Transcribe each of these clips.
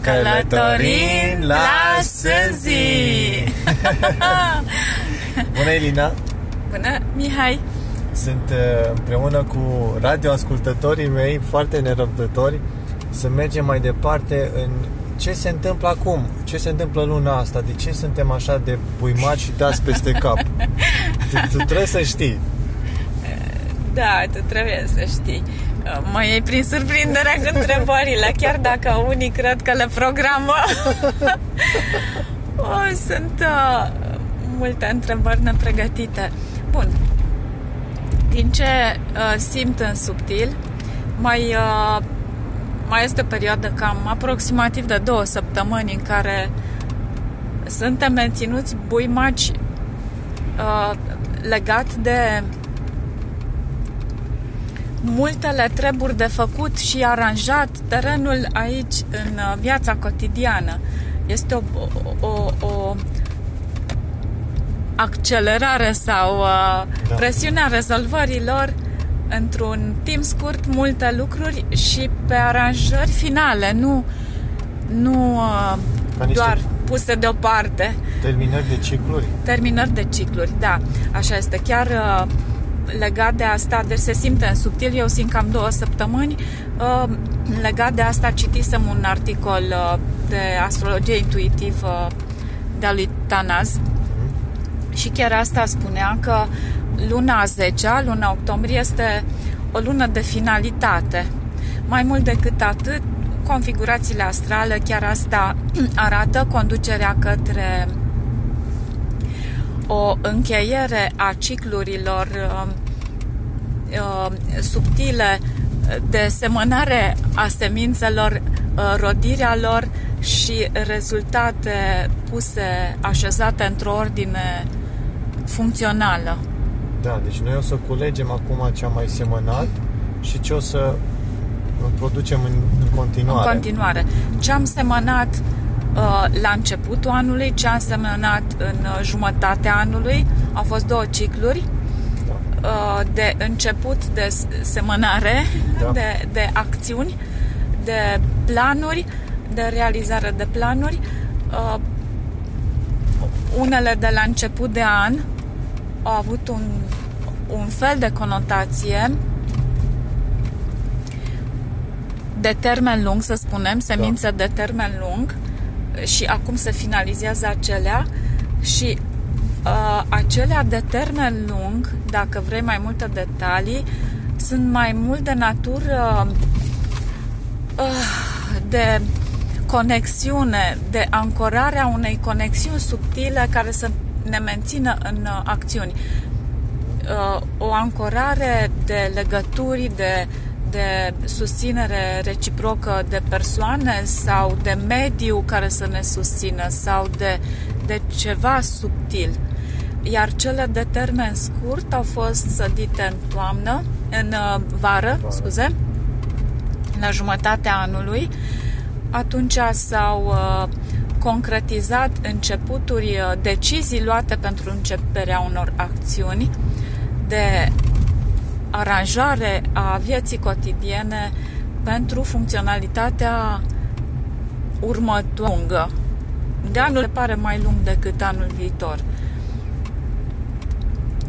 Călătorin la Sânzi! Bună, Elina! Bună, Mihai! Sunt uh, împreună cu radioascultătorii mei foarte nerăbdători să mergem mai departe în ce se întâmplă acum, ce se întâmplă luna asta, de ce suntem așa de buimați și dați peste cap. tu, tu trebuie să știi. Da, tu trebuie să știi. Mă iei prin surprindere cu întrebările, chiar dacă unii cred că le programă. o, sunt uh, multe întrebări nepregătite. Bun. Din ce uh, simt în subtil, mai, uh, mai este o perioadă cam aproximativ de două săptămâni în care suntem menținuți buimaci uh, legat de multele treburi de făcut și aranjat terenul aici în uh, viața cotidiană. Este o, o, o accelerare sau uh, da. presiunea rezolvărilor într-un timp scurt multe lucruri și pe aranjări finale, nu, nu uh, doar puse deoparte. Terminări de cicluri. Terminări de cicluri, da. Așa este. Chiar uh, legat de asta, deci se simte în subtil, eu simt cam două săptămâni. Uh, legat de asta citisem un articol uh, de astrologie intuitivă de lui Tanaz mm-hmm. și chiar asta spunea că luna 10 luna octombrie, este o lună de finalitate. Mai mult decât atât, configurațiile astrale chiar asta arată conducerea către o încheiere a ciclurilor uh, uh, subtile de semănare a semințelor, uh, rodirea lor și rezultate puse, așezate într-o ordine funcțională. Da, deci noi o să culegem acum ce am mai semănat și ce o să producem în, în continuare. În continuare. Ce am semănat Uh, la începutul anului, ce am semănat în uh, jumătatea anului. Au fost două cicluri uh, de început de semănare, da. de, de acțiuni, de planuri, de realizare de planuri. Unele de la început de an au avut un, un fel de conotație de termen lung, să spunem, semințe da. de termen lung, și acum se finalizează acelea și uh, acelea de termen lung, dacă vrei mai multe detalii, sunt mai mult de natură uh, de conexiune, de ancorarea unei conexiuni subtile care să ne mențină în uh, acțiuni. Uh, o ancorare de legături, de de susținere reciprocă de persoane sau de mediu care să ne susțină sau de, de ceva subtil. Iar cele de termen scurt au fost sădite în toamnă, în uh, vară, scuze, la jumătatea anului. Atunci s-au uh, concretizat începuturi, uh, decizii luate pentru începerea unor acțiuni de aranjare a vieții cotidiene pentru funcționalitatea următoare. De anul pare mai lung decât anul viitor.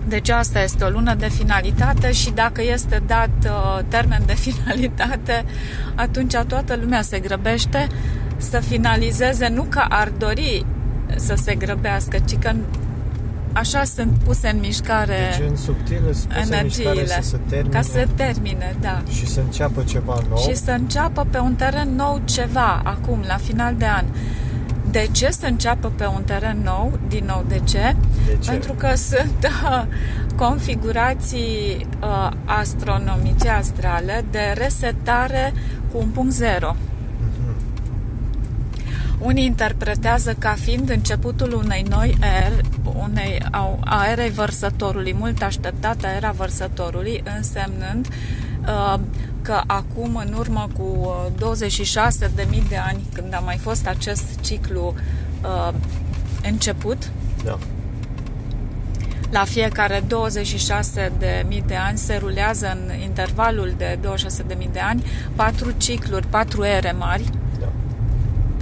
Deci asta este o lună de finalitate și dacă este dat uh, termen de finalitate, atunci toată lumea se grăbește să finalizeze, nu că ar dori să se grăbească, ci că așa sunt puse în mișcare deci în subtil energiile să se termine, ca să termine, da. Și să înceapă ceva nou. Și să înceapă pe un teren nou ceva, acum, la final de an. De ce să înceapă pe un teren nou? Din nou, de ce? De ce? Pentru că sunt uh, configurații uh, astronomice astrale de resetare cu un punct zero. Unii interpretează ca fiind începutul unei noi eri, unei a erei vărsătorului, mult așteptată era vărsătorului, însemnând uh, că acum, în urmă cu 26.000 uh, de ani, când a mai fost acest ciclu uh, început, da. la fiecare 26 de mii de ani se rulează în intervalul de 26 de mii de ani patru cicluri, patru ere mari,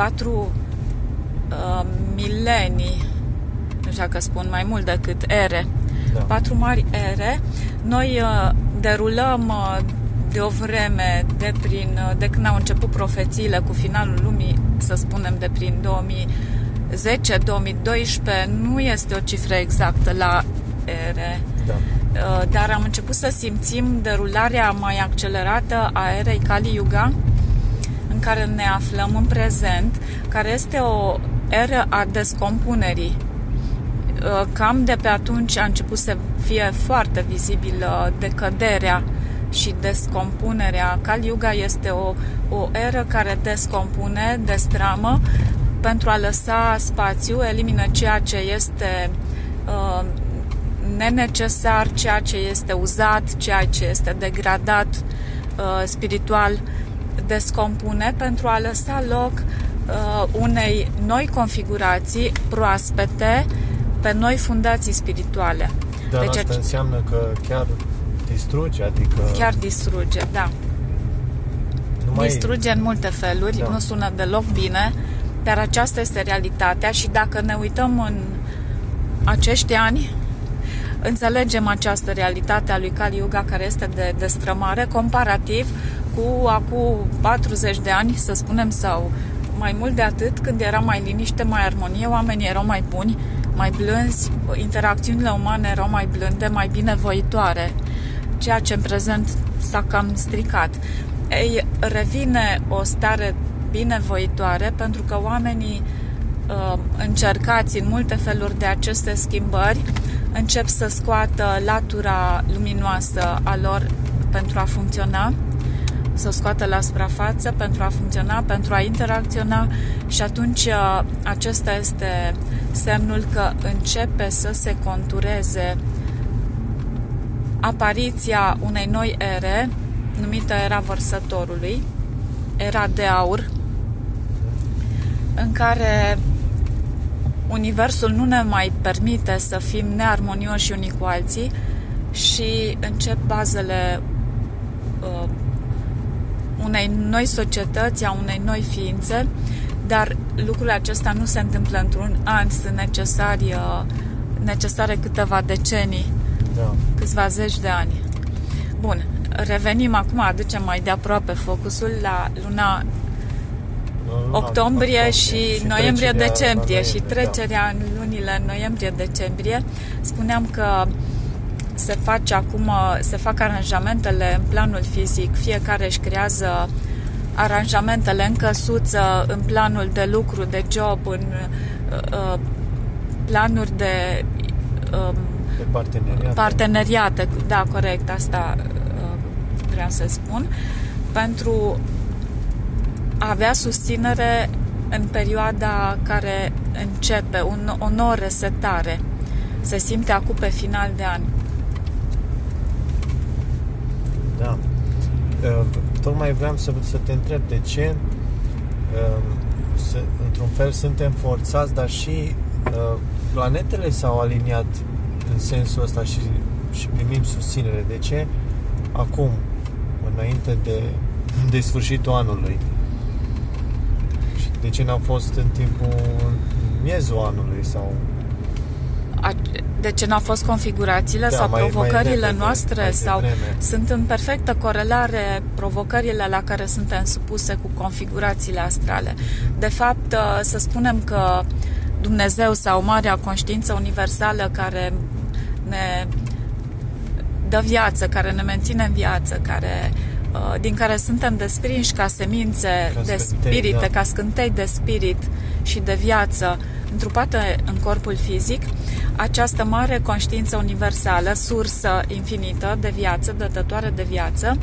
patru uh, milenii, nu știu dacă spun mai mult decât ere, Da. patru mari ere, noi uh, derulăm uh, de o vreme, de, prin, uh, de când au început profețiile cu finalul lumii, să spunem de prin 2010-2012, nu este o cifră exactă la ere, Da. Uh, dar am început să simțim derularea mai accelerată a erei Kali Yuga, în care ne aflăm în prezent, care este o eră a descompunerii. Uh, Cam de pe atunci a început să fie foarte vizibilă decăderea și descompunerea. Kali Yuga este o, o eră care descompune, destramă, pentru a lăsa spațiu, elimină ceea ce este uh, nenecesar, ceea ce este uzat, ceea ce este degradat uh, spiritual, descompune pentru a lăsa loc uh, unei noi configurații proaspete pe noi fundații spirituale. Dar Deci asta ac- înseamnă că chiar distruge, adică chiar distruge, da. nu mai distruge în multe feluri, Da. nu sună deloc bine, dar aceasta este realitatea și dacă ne uităm în acești ani, înțelegem această realitate a lui Kali Yuga care este de destrămare comparativ cu acum 40 de ani, să spunem, sau mai mult de atât, când era mai liniște, mai armonie, oamenii erau mai buni, mai blânzi, interacțiunile umane erau mai blânde, mai binevoitoare, ceea ce în prezent s-a cam stricat. Ei, revine o stare binevoitoare pentru că oamenii uh, încercați în multe feluri de aceste schimbări încep să scoată latura luminoasă a lor pentru a funcționa să o scoată la suprafață pentru a funcționa, pentru a interacționa și atunci uh, acesta este semnul că începe să se contureze apariția unei noi ere numită era vărsătorului, era de aur, în care Universul nu ne mai permite să fim nearmonioși unii cu alții și încep bazele uh, unei noi societăți, a unei noi ființe, dar lucrul acesta nu se întâmplă într-un an, sunt necesari, uh, necesare câteva decenii, da. câțiva zeci de ani. Bun, revenim acum, aducem mai de aproape focusul la luna Luna octombrie și noiembrie-decembrie la și noiembrie, trecerea în lunile noiembrie-decembrie. Spuneam că se face acum, se fac aranjamentele în planul fizic, fiecare își creează aranjamentele în căsuță, în planul de lucru, de job, în uh, uh, planuri de um, Da. De parteneriat. parteneriate, da, corect, asta uh, vreau să spun, pentru a avea susținere în perioada care începe, un, o nouă resetare. Se simte acum pe final de an. Da. Uh, Tocmai vreau să, să te întreb de ce uh, să, într-un fel suntem forțați, dar și uh, planetele s-au aliniat în sensul ăsta și, și primim susținere. De ce acum, înainte de, de sfârșitul anului? Și de ce n-a fost în timpul în miezul anului sau A- De ce n-au fost configurațiile Da, sau mai- mai provocările repede, noastre mai sau devreme. sunt în perfectă corelare provocările la care suntem supuse cu configurațiile astrale. De fapt, uh, să spunem că Dumnezeu sau Marea Conștiință Universală care ne dă viață, care ne menține în viață, care, uh, din care suntem desprinși ca semințe Ca de scântei, spirite, da. ca scântei de spirit și de viață întrupate în corpul fizic, această mare conștiință universală, sursă infinită de viață, dătătoare de viață,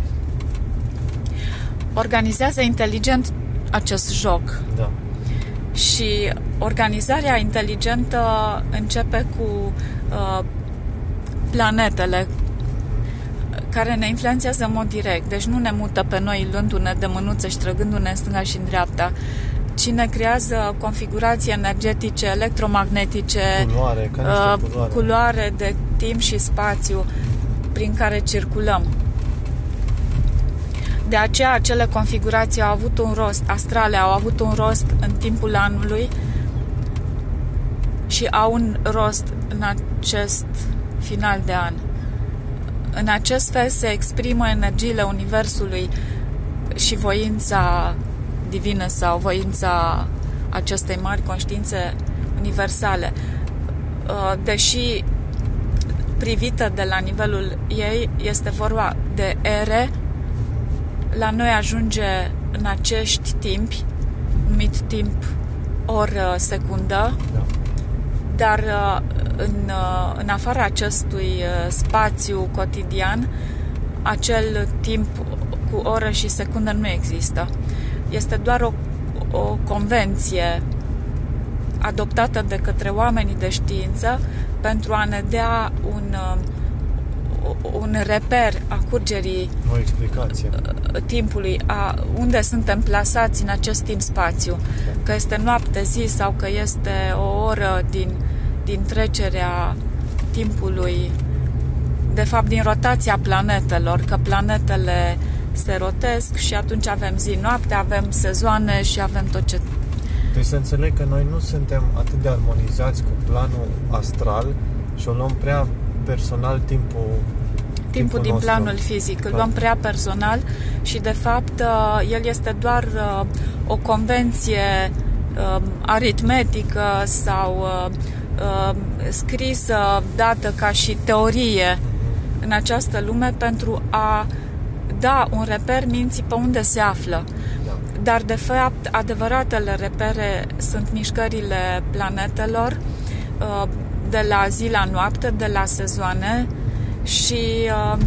organizează inteligent acest joc. Da, și organizarea inteligentă începe cu uh, planetele care ne influențează în mod direct. Deci nu ne mută pe noi luându-ne de mânuțe și trăgându-ne în stânga și în dreapta, ci ne creează configurații energetice, electromagnetice, culoare, ca niște uh, culoare. culoare de timp și spațiu prin care circulăm. De aceea acele configurații au avut un rost, astrale au avut un rost în timpul anului și au un rost în acest final de an. În acest fel se exprimă energiile Universului și voința divină sau voința acestei mari conștiințe universale. Uh, deși privită de la nivelul ei este vorba de ere, la noi ajunge în acești timpi, numit timp oră secundă, da. dar uh, în, uh, în afara acestui spațiu cotidian, acel timp cu oră și secundă nu există. Este doar o, o convenție adoptată de către oamenii de știință pentru a ne dea un, un reper a curgerii o explicație. Uh, timpului, a unde suntem plasați în acest timp-spațiu, că este noapte, zi sau că este o oră din, din trecerea timpului, de fapt din rotația planetelor, că planetele se rotesc și atunci avem zi-noapte, avem sezoane și avem tot ce deci să înțeleg că noi nu suntem atât de armonizați cu planul astral și o luăm prea personal timpul timpul din nostru. planul fizic. Îl da. luăm prea personal și, de fapt, uh, el este doar uh, o convenție uh, aritmetică sau scrisă, dată ca și teorie în această lume pentru a da un reper minții pe unde se află. Dar de fapt adevăratele repere sunt mișcările planetelor uh, de la zi la noapte, de la sezoane și uh,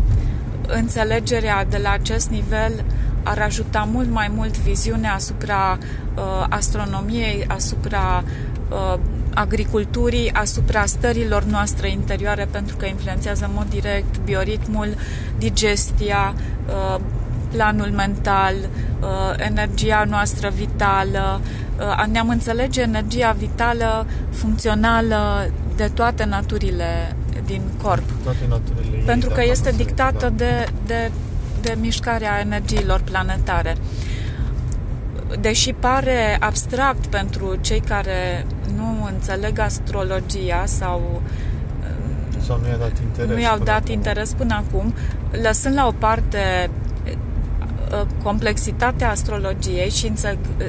înțelegerea de la acest nivel ar ajuta mult mai mult viziunea asupra uh, astronomiei, asupra agriculturii, asupra stărilor noastre interioare, pentru că influențează în mod direct bioritmul, digestia, planul mental, uh, energia noastră vitală, uh, ne-am înțelege energia vitală, funcțională de toate naturile din corp. Toate naturile Pentru că este dictată da. de, de, de mișcarea energiilor planetare. Deși pare abstract pentru cei care nu înțeleg astrologia sau sau nu i-a dat interes nu i-au dat acum. interes până acum, lăsând la o parte Uh, complexitatea astrologiei și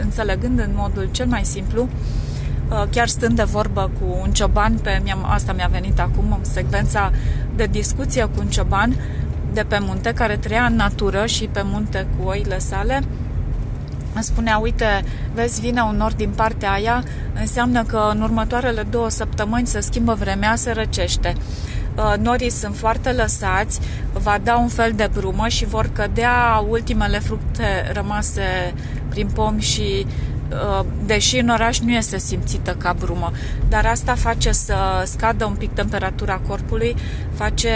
înțelegând în modul cel mai simplu, uh, chiar stând de vorbă cu un cioban, pe, asta mi-a venit acum, în secvența de discuție cu un cioban de pe munte, care trăia în natură și pe munte cu oile sale, îmi spunea, uite, vezi, vine un nord din partea aia, înseamnă că în următoarele două săptămâni se schimbă vremea, se răcește. Uh, norii sunt foarte lăsați, va da un fel de brumă și vor cădea ultimele fructe rămase prin pomi și uh, deși în oraș nu este simțită ca brumă, dar asta face să scadă un pic temperatura corpului, face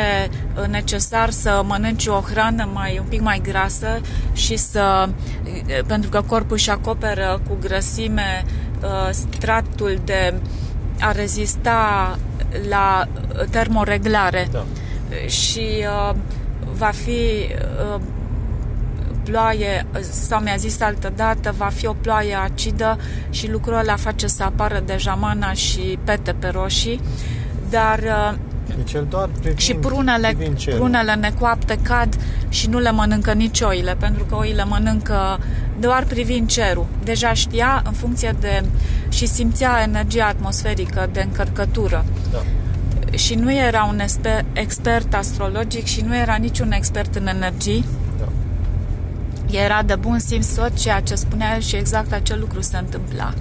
uh, necesar să mănânci o hrană mai un pic mai grasă și să pentru că corpul își acoperă cu grăsime stratul de a rezista la termoreglare da. și uh, va fi uh, ploaie, sau mi-a zis altă dată, va fi o ploaie acidă și lucrul ăla face să apară deja mana și pete pe roșii, dar uh, deci el doar privind, și prunele, prunele necoapte cad și nu le mănâncă nici oile, pentru că oile mănâncă doar privind cerul. Deja știa în funcție de... și simțea energia atmosferică de încărcătură. Da. Și nu era un expert astrologic și nu era niciun expert în energii. Da. Era de bun simț tot ceea ce spunea el și exact acel lucru se întâmpla.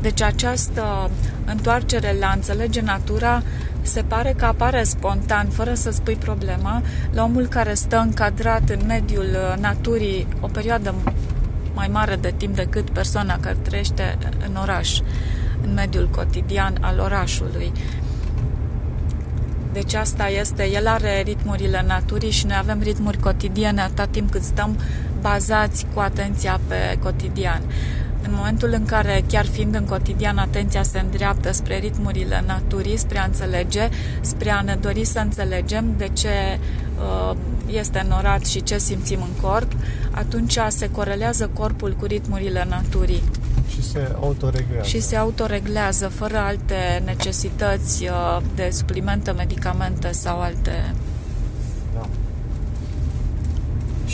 Deci această întoarcere la înțelege natura se pare că apare spontan, fără să spui problema, la omul care stă încadrat în mediul uh, naturii o perioadă mai mare de timp decât persoana care trăiește în oraș, în mediul cotidian al orașului. Deci asta este, el are ritmurile naturii și noi avem ritmuri cotidiene atât timp cât stăm bazați cu atenția pe cotidian. În momentul în care, chiar fiind în cotidian, atenția se îndreaptă spre ritmurile naturii, spre a înțelege, spre a ne dori să înțelegem de ce uh, este norat și ce simțim în corp, atunci se corelează corpul cu ritmurile naturii. Și se autoreglează. Și se autoreglează fără alte necesități uh, de suplimente, medicamente sau alte... Da.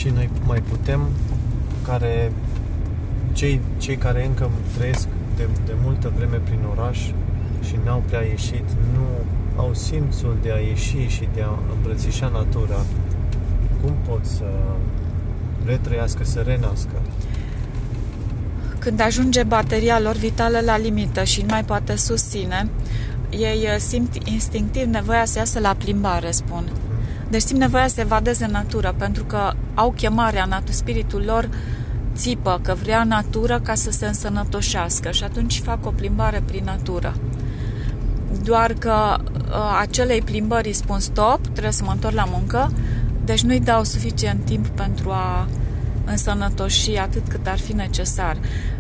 Și noi mai putem, care cei, cei care încă trăiesc de, de multă vreme prin oraș și n-au prea ieșit, nu au simțul de a ieși și de a îmbrățișa natura, cum pot să retrăiască, să renască? Când ajunge bateria lor vitală la limită și nu mai poate susține, ei uh, simt instinctiv nevoia să iasă la plimbare, spun. Deci simt nevoia să evadeze natură, pentru că au chemarea, natu- spiritul lor țipă că vrea natură ca să se însănătoșească și atunci fac o plimbare prin natură. Doar că uh, acelei plimbări îi spun stop, trebuie să mă întorc la muncă, deci nu-i dau suficient timp pentru a însănătoși atât cât ar fi necesar.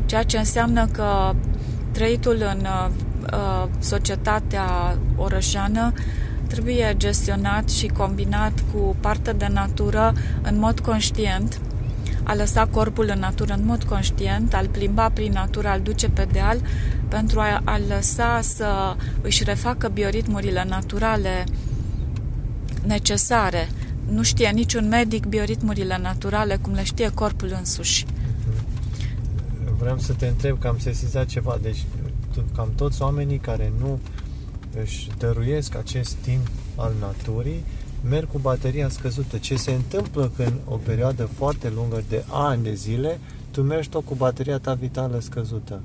Ceea ce înseamnă că trăitul în uh, uh, societatea orășeană trebuie gestionat și combinat cu partea de natură în mod conștient, a lăsa corpul în natură în mod conștient, al plimba prin natură, al duce pe deal, pentru a, a lăsa să își refacă bioritmurile naturale necesare nu știe niciun medic bioritmurile naturale cum le știe corpul însuși. Vreau să te întreb că am sesizat ceva, deci cam toți oamenii care nu își dăruiesc acest timp al naturii merg cu bateria scăzută. Ce se întâmplă când o perioadă foarte lungă de ani de zile tu mergi tot cu bateria ta vitală scăzută?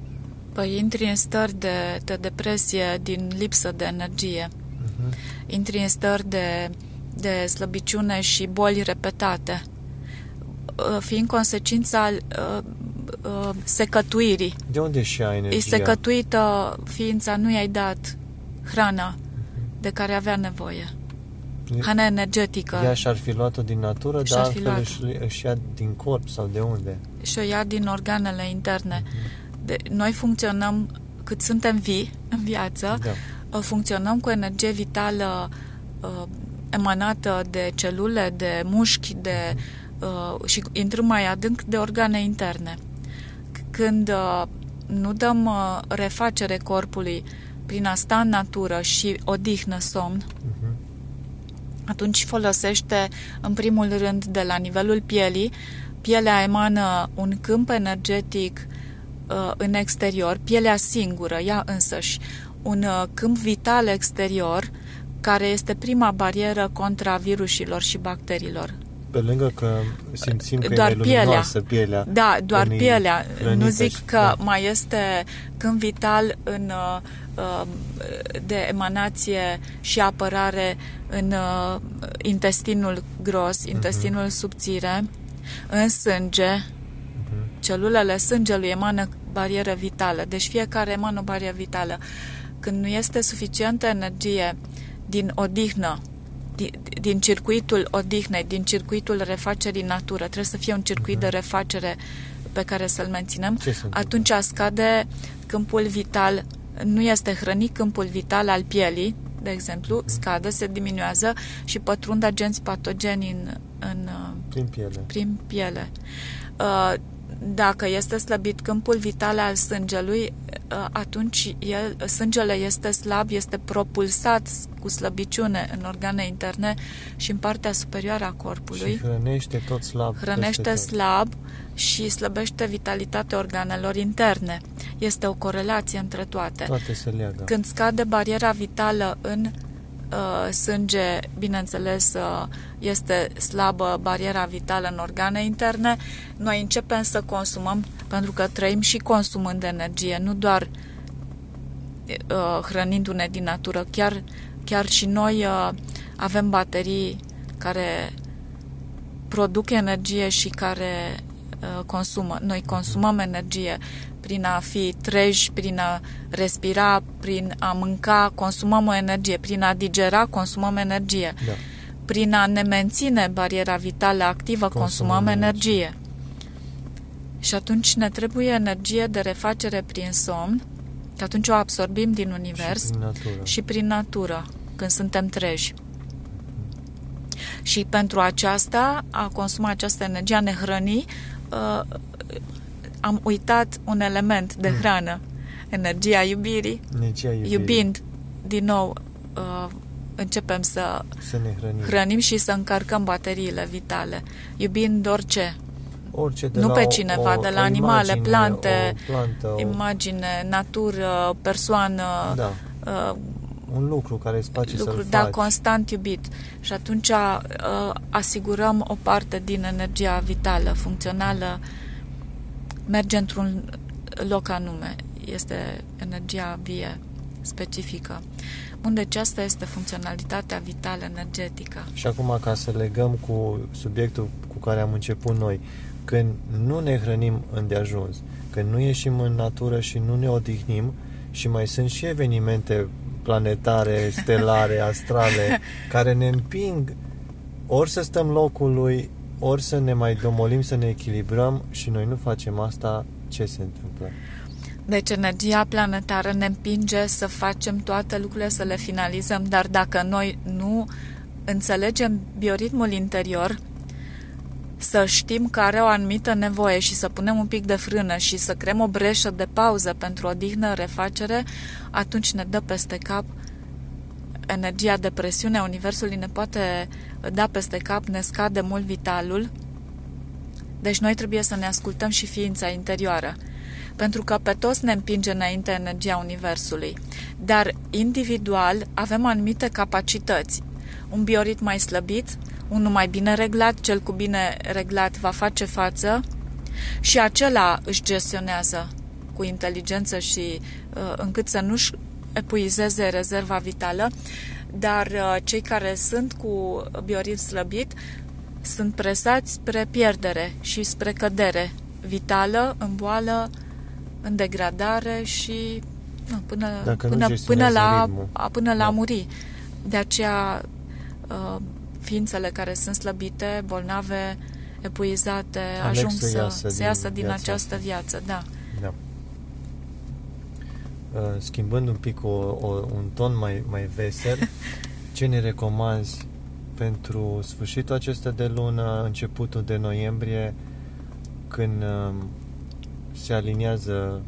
Păi intri în stări de, de depresie din lipsă de energie. Uh-huh. Intri în stări de de slăbiciune și boli repetate, uh, fiind consecința uh, uh, secătuirii. De unde și ai energia? E secătuită ființa, nu i-ai dat hrana de care avea nevoie. Hrana energetică. Ea și-ar fi luat-o din natură, dar altfel își, își ia din corp sau de unde? Și o ia din organele interne. Uh-huh. De, noi funcționăm, cât suntem vii în viață, da. funcționăm cu energie vitală emanată de celule, de mușchi, de, uh, și intrăm mai adânc de organe interne. Când uh, nu dăm uh, refacere corpului prin a sta în natură și odihnă somn, uh-huh. atunci folosește în primul rând de la nivelul pielii. Pielea emană un câmp energetic uh, în exterior, pielea singură, ea însăși, un uh, câmp vital exterior care este prima barieră contra virusilor și bacteriilor. Pe lângă că simțim că doar e pielea. pielea. Da, doar pielea. Nu zic că da. mai este când vital în, uh, de emanație și apărare în uh, intestinul gros, mhm. intestinul uh-huh. subțire, în sânge, uh-huh. celulele sângelui emană barieră vitală. Deci fiecare emană o barieră vitală. Când nu este suficientă energie din odihnă, din, din circuitul odihnei, din circuitul refacerii natură, trebuie să fie un circuit de mhm. refacere pe care să-l menținem, atunci scade câmpul vital, nu este hrănit câmpul vital al pielii, de exemplu, mhm. scade, se diminuează și pătrund agenți patogeni în, în prin piele. Prin piele. Uh, dacă este slăbit câmpul vital al sângelui, ă, atunci el, sângele este slab, este propulsat cu slăbiciune în organe interne și în partea superioară a corpului. Și hrănește tot slab. Hrănește slab și slăbește vitalitatea organelor interne. Este o corelație între toate. Toate se leagă. Când scade bariera vitală în uh, sânge, bineînțeles, uh, este slabă bariera vitală în organe interne, noi începem să consumăm, pentru că trăim și consumând energie, nu doar uh, hrănindu-ne din natură, chiar, chiar și noi uh, avem baterii care produc energie și care uh, consumă. Noi consumăm energie prin a fi treji, prin a respira, prin a mânca, consumăm o energie, prin a digera, consumăm energie. Da. Prin a ne menține bariera vitală activă, consumăm, consumăm energie. energie. Și atunci ne trebuie energie de refacere prin somn, că atunci o absorbim din univers și prin natură, și prin natură când suntem treji. Și pentru aceasta, a consuma această energie, a ne hrăni, uh, am uitat un element de hrană, energia iubirii. Energia iubirii. Iubind, din nou, uh, începem să, Să ne hrănim. hrănim și să încărcăm bateriile vitale, iubind orice. Orice de nu la pe o- cineva, o, de o la animale, imagine, plante, o plantă, o, imagine, natură, persoană, da, uh, un lucru care îți place lucru, să-l da, faci. constant iubit. Și atunci uh, asigurăm o parte din energia vitală, funcțională, merge într-un loc anume. Este energia vie, specifică. Bun, deci asta este funcționalitatea vitală energetică. Și acum ca să legăm cu subiectul cu care am început noi, când nu ne hrănim îndeajuns, când nu ieșim în natură și nu ne odihnim și mai sunt și evenimente planetare, stelare, astrale, care ne împing ori să stăm locului, ori să ne mai domolim, să ne echilibrăm și noi nu facem asta, ce se întâmplă? Deci energia planetară ne împinge să facem toate lucrurile, să le finalizăm, dar dacă noi nu înțelegem bioritmul interior, să știm că are o anumită nevoie și să punem un pic de frână și să creăm o breșă de pauză pentru o dihnă refacere, atunci ne dă peste cap energia de presiune a Universului ne poate da peste cap, ne scade mult vitalul. Deci noi trebuie să ne ascultăm și ființa interioară pentru că pe toți ne împinge înainte energia Universului. Dar individual avem anumite capacități. Un biorit mai slăbit, unul mai bine reglat, cel cu bine reglat va face față și acela își gestionează cu inteligență și uh, încât să nu-și epuizeze rezerva vitală, dar uh, cei care sunt cu biorit slăbit sunt presați spre pierdere și spre cădere vitală, în boală, în degradare și nu, până, Dacă nu până, până gestionează la, ritmul. a, până la Da. a muri. De aceea uh, ființele care sunt slăbite, bolnave, epuizate, Aleg ajung să să, iasă să din iasă din viața această asta. viață. Da. Da. Uh, Schimbând un pic o, o, un ton mai, mai vesel, ce ne recomanzi pentru sfârșitul acesta de lună, începutul de noiembrie, când um, se aliniază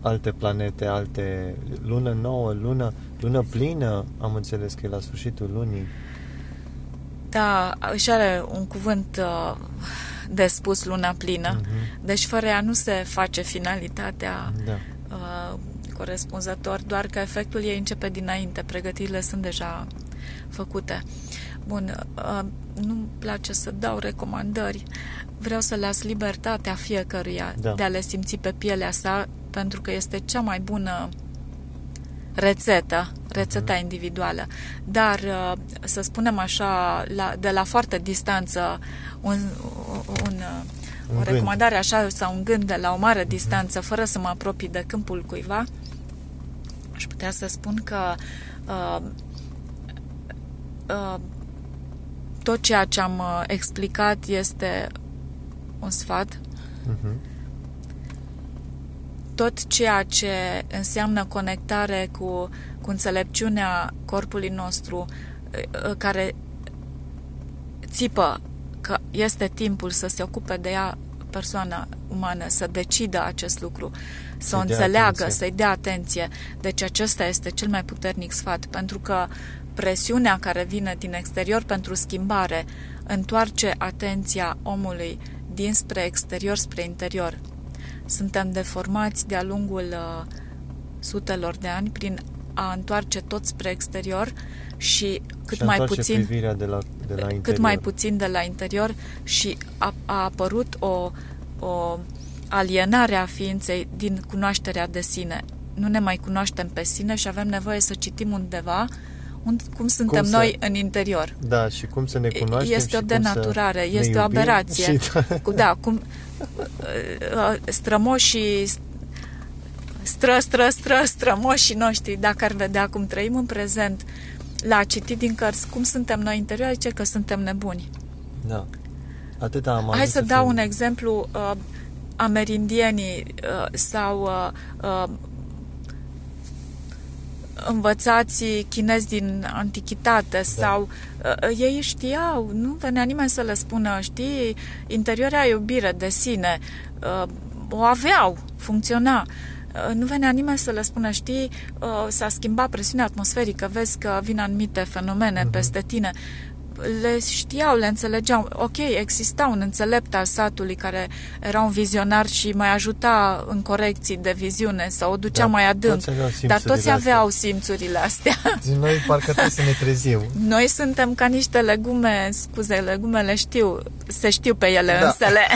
alte planete, alte lună nouă, lună, lună plină, am înțeles că e la sfârșitul lunii. Da, își are un cuvânt uh, de spus luna plină. Mhm. Deci fără ea nu se face finalitatea Da. Uh, corespunzător, doar că efectul ei începe dinainte, pregătirile sunt deja făcute. Bun, uh, nu-mi place să dau recomandări, vreau să las libertatea fiecăruia Da. de a le simți pe pielea sa, pentru că este cea mai bună rețetă, rețeta Mhm. individuală. Dar, uh, să spunem așa, la, de la foarte distanță, un, un, uh, Un o gând. recomandare așa sau un gând de la o mare distanță, fără să mă apropii de câmpul cuiva, aș putea să spun că uh, uh, tot ceea ce am uh, explicat este un sfat, Mhm. tot ceea ce înseamnă conectare cu, cu înțelepciunea corpului nostru, uh, uh, care țipă că este timpul să se ocupe de ea persoana umană, să decidă acest lucru, să o Să-i dea înțeleagă, atenție. să-i dea atenție. Deci acesta este cel mai puternic sfat, pentru că presiunea care vine din exterior pentru schimbare întoarce atenția omului dinspre exterior spre interior. Suntem deformați de-a lungul uh, sutelor de ani prin a întoarce tot spre exterior și cât și mai întoarce puțin privirea de la, de la interior. cât mai puțin de la interior și a, a apărut o, o alienare a ființei din cunoașterea de sine. Nu ne mai cunoaștem pe sine și avem nevoie să citim undeva un, cum suntem Cum să- noi în interior. Da, și cum să ne cunoaștem Este și o cum să denaturare, ne este o iubim aberație. Și, da, Cu, da, cum uh, strămoșii stră, stră, stră, strămoșii noștri, dacă ar vedea cum trăim în prezent, la a citit din cărți cum suntem noi interior, zice că suntem nebuni. da. Atâta am Hai ajuns să dau fim- un exemplu. Uh, amerindienii uh, sau uh, uh, învățații chinezi din antichitate da. sau uh, ei știau, nu venea nimeni să le spună, știi, interioarea iubire de sine, uh, o aveau, funcționa. Uh, nu venea nimeni să le spună, știi, uh, s-a schimbat presiunea atmosferică, vezi că vin anumite fenomene uh-huh. peste tine le știau, le înțelegeau. Ok, exista un înțelept al satului care era un vizionar și mai ajuta în corecții de viziune sau o ducea da, mai adânc. Toți dar toți aveau astea. simțurile astea. Noi parcă trebuie să ne trezim. Noi suntem ca niște legume, scuze, legumele știu, se știu pe ele da. însele.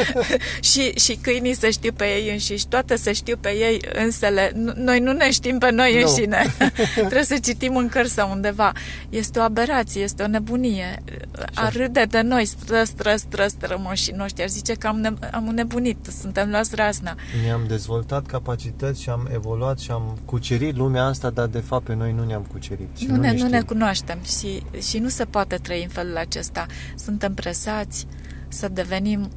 și, și câinii se știu pe ei înșiși, toate se știu pe ei însele. Noi nu ne știm pe noi no. înșine. Trebuie să citim în cărți sau undeva. Este o aberație, este o nebunie nebunie. Ar râde de noi, stră, stră, stră, strămoșii noștri. Ar zice că am, ne- am nebunit, suntem luați razna. Ne-am dezvoltat capacități și am evoluat și am cucerit lumea asta, dar de fapt pe noi nu ne-am cucerit. Și nu, nu, ne, ne nu ne cunoaștem și, și nu se poate trăi în felul acesta. Suntem presați să devenim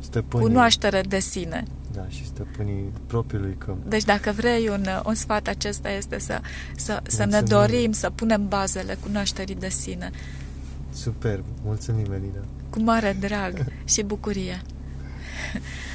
Stăpânii. cunoaștere de sine. Da, și stăpânii propriului câmp. Deci dacă vrei, un, un sfat acesta este să, să, să ne dorim, să punem bazele cunoașterii de sine. Superb! Mulțumim, Elina! Cu mare drag și bucurie!